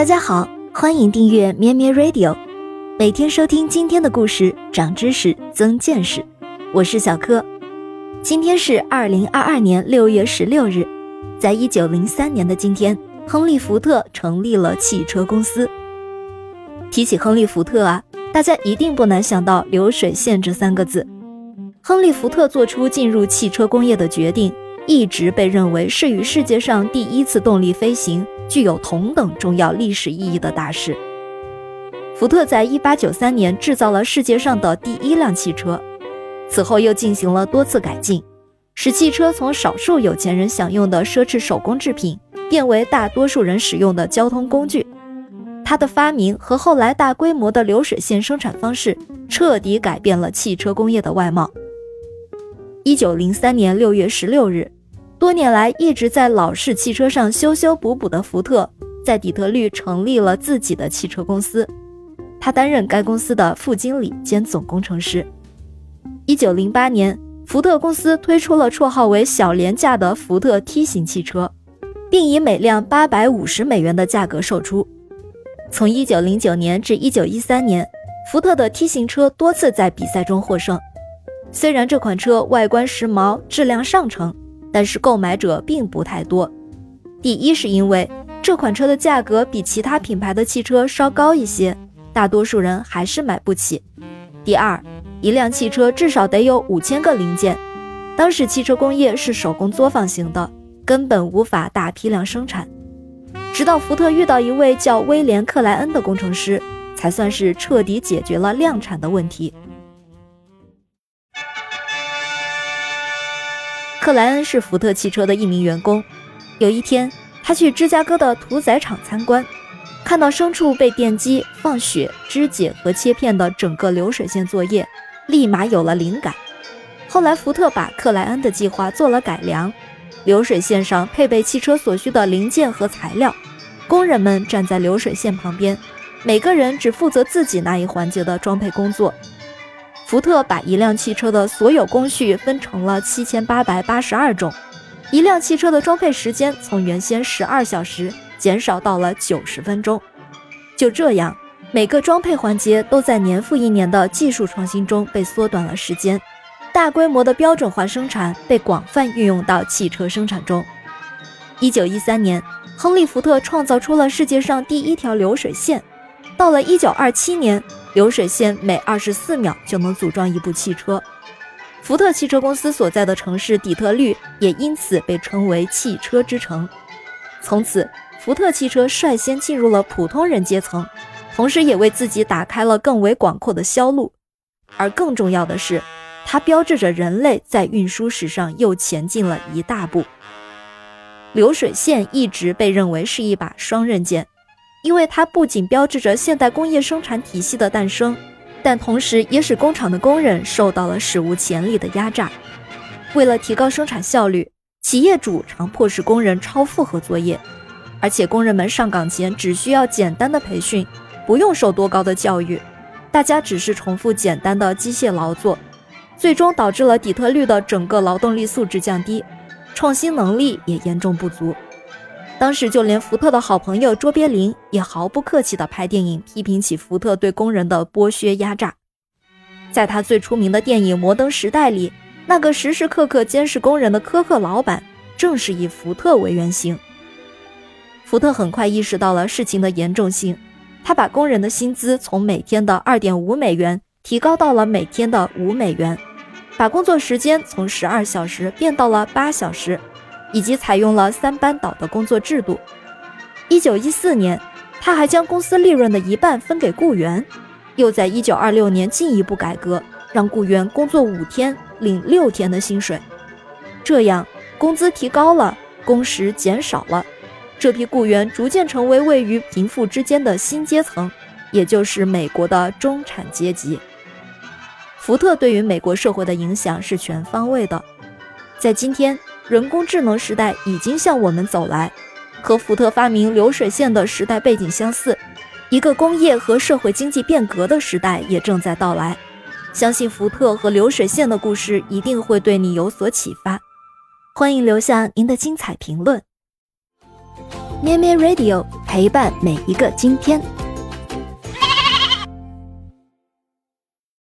大家好，欢迎订阅咩咩 Radio，每天收听今天的故事，长知识，增见识。我是小柯。今天是二零二二年六月十六日，在一九零三年的今天，亨利·福特成立了汽车公司。提起亨利·福特啊，大家一定不难想到流水线这三个字。亨利·福特做出进入汽车工业的决定，一直被认为是与世界上第一次动力飞行。具有同等重要历史意义的大事。福特在一八九三年制造了世界上的第一辆汽车，此后又进行了多次改进，使汽车从少数有钱人享用的奢侈手工制品，变为大多数人使用的交通工具。他的发明和后来大规模的流水线生产方式，彻底改变了汽车工业的外貌。一九零三年六月十六日。多年来一直在老式汽车上修修补补的福特，在底特律成立了自己的汽车公司。他担任该公司的副经理兼总工程师。一九零八年，福特公司推出了绰号为“小廉价”的福特 T 型汽车，并以每辆八百五十美元的价格售出。从一九零九年至一九一三年，福特的 T 型车多次在比赛中获胜。虽然这款车外观时髦，质量上乘。但是购买者并不太多。第一是因为这款车的价格比其他品牌的汽车稍高一些，大多数人还是买不起。第二，一辆汽车至少得有五千个零件，当时汽车工业是手工作坊型的，根本无法大批量生产。直到福特遇到一位叫威廉·克莱恩的工程师，才算是彻底解决了量产的问题。克莱恩是福特汽车的一名员工。有一天，他去芝加哥的屠宰场参观，看到牲畜被电击、放血、肢解和切片的整个流水线作业，立马有了灵感。后来，福特把克莱恩的计划做了改良，流水线上配备汽车所需的零件和材料，工人们站在流水线旁边，每个人只负责自己那一环节的装配工作。福特把一辆汽车的所有工序分成了七千八百八十二种，一辆汽车的装配时间从原先十二小时减少到了九十分钟。就这样，每个装配环节都在年复一年的技术创新中被缩短了时间。大规模的标准化生产被广泛运用到汽车生产中。一九一三年，亨利·福特创造出了世界上第一条流水线。到了一九二七年。流水线每二十四秒就能组装一部汽车。福特汽车公司所在的城市底特律也因此被称为“汽车之城”。从此，福特汽车率先进入了普通人阶层，同时也为自己打开了更为广阔的销路。而更重要的是，它标志着人类在运输史上又前进了一大步。流水线一直被认为是一把双刃剑。因为它不仅标志着现代工业生产体系的诞生，但同时也使工厂的工人受到了史无前例的压榨。为了提高生产效率，企业主常迫使工人超负荷作业，而且工人们上岗前只需要简单的培训，不用受多高的教育，大家只是重复简单的机械劳作，最终导致了底特律的整个劳动力素质降低，创新能力也严重不足。当时就连福特的好朋友卓别林也毫不客气地拍电影批评起福特对工人的剥削压榨。在他最出名的电影《摩登时代》里，那个时时刻刻监视工人的苛刻老板，正是以福特为原型。福特很快意识到了事情的严重性，他把工人的薪资从每天的二点五美元提高到了每天的五美元，把工作时间从十二小时变到了八小时。以及采用了三班倒的工作制度。一九一四年，他还将公司利润的一半分给雇员，又在一九二六年进一步改革，让雇员工作五天领六天的薪水。这样，工资提高了，工时减少了，这批雇员逐渐成为位于贫富之间的新阶层，也就是美国的中产阶级。福特对于美国社会的影响是全方位的，在今天。人工智能时代已经向我们走来，和福特发明流水线的时代背景相似，一个工业和社会经济变革的时代也正在到来。相信福特和流水线的故事一定会对你有所启发。欢迎留下您的精彩评论。咩咩 Radio。陪伴每一个今天。